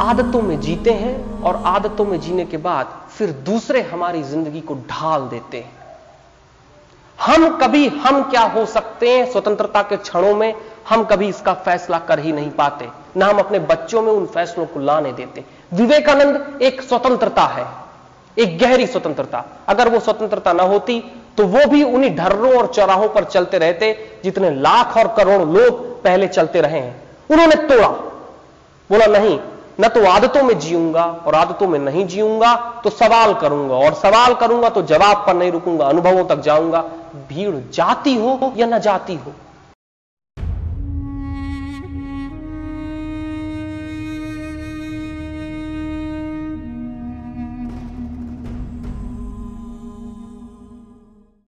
आदतों में जीते हैं और आदतों में जीने के बाद फिर दूसरे हमारी ज़िंदगी को ढाल देते हैं। हम कभी हम क्या हो सकते हैं स्वतंत्रता के क्षणों में हम कभी इसका फैसला कर ही नहीं पाते। ना हम अपने बच्चों में उन फैसलों को लाने देते। विवेकानंद एक स्वतंत्रता है, एक गहरी स्वतंत्रता। अगर वो स्वतंत्रता ना होती तो वो भी उन्हीं ढर्रों और चौराहों पर चलते रहते जितने लाख और करोड़ लोग पहले चलते रहे हैं। उन्होंने तोड़ा। बोला, नहीं न तो आदतों में जीऊँगा और आदतों में नहीं जीऊँगा तो सवाल करूँगा और सवाल करूँगा तो जवाब पर नहीं रुकूँगा, अनुभवों तक जाऊँगा। भीड़ जाती हो या न जाती हो?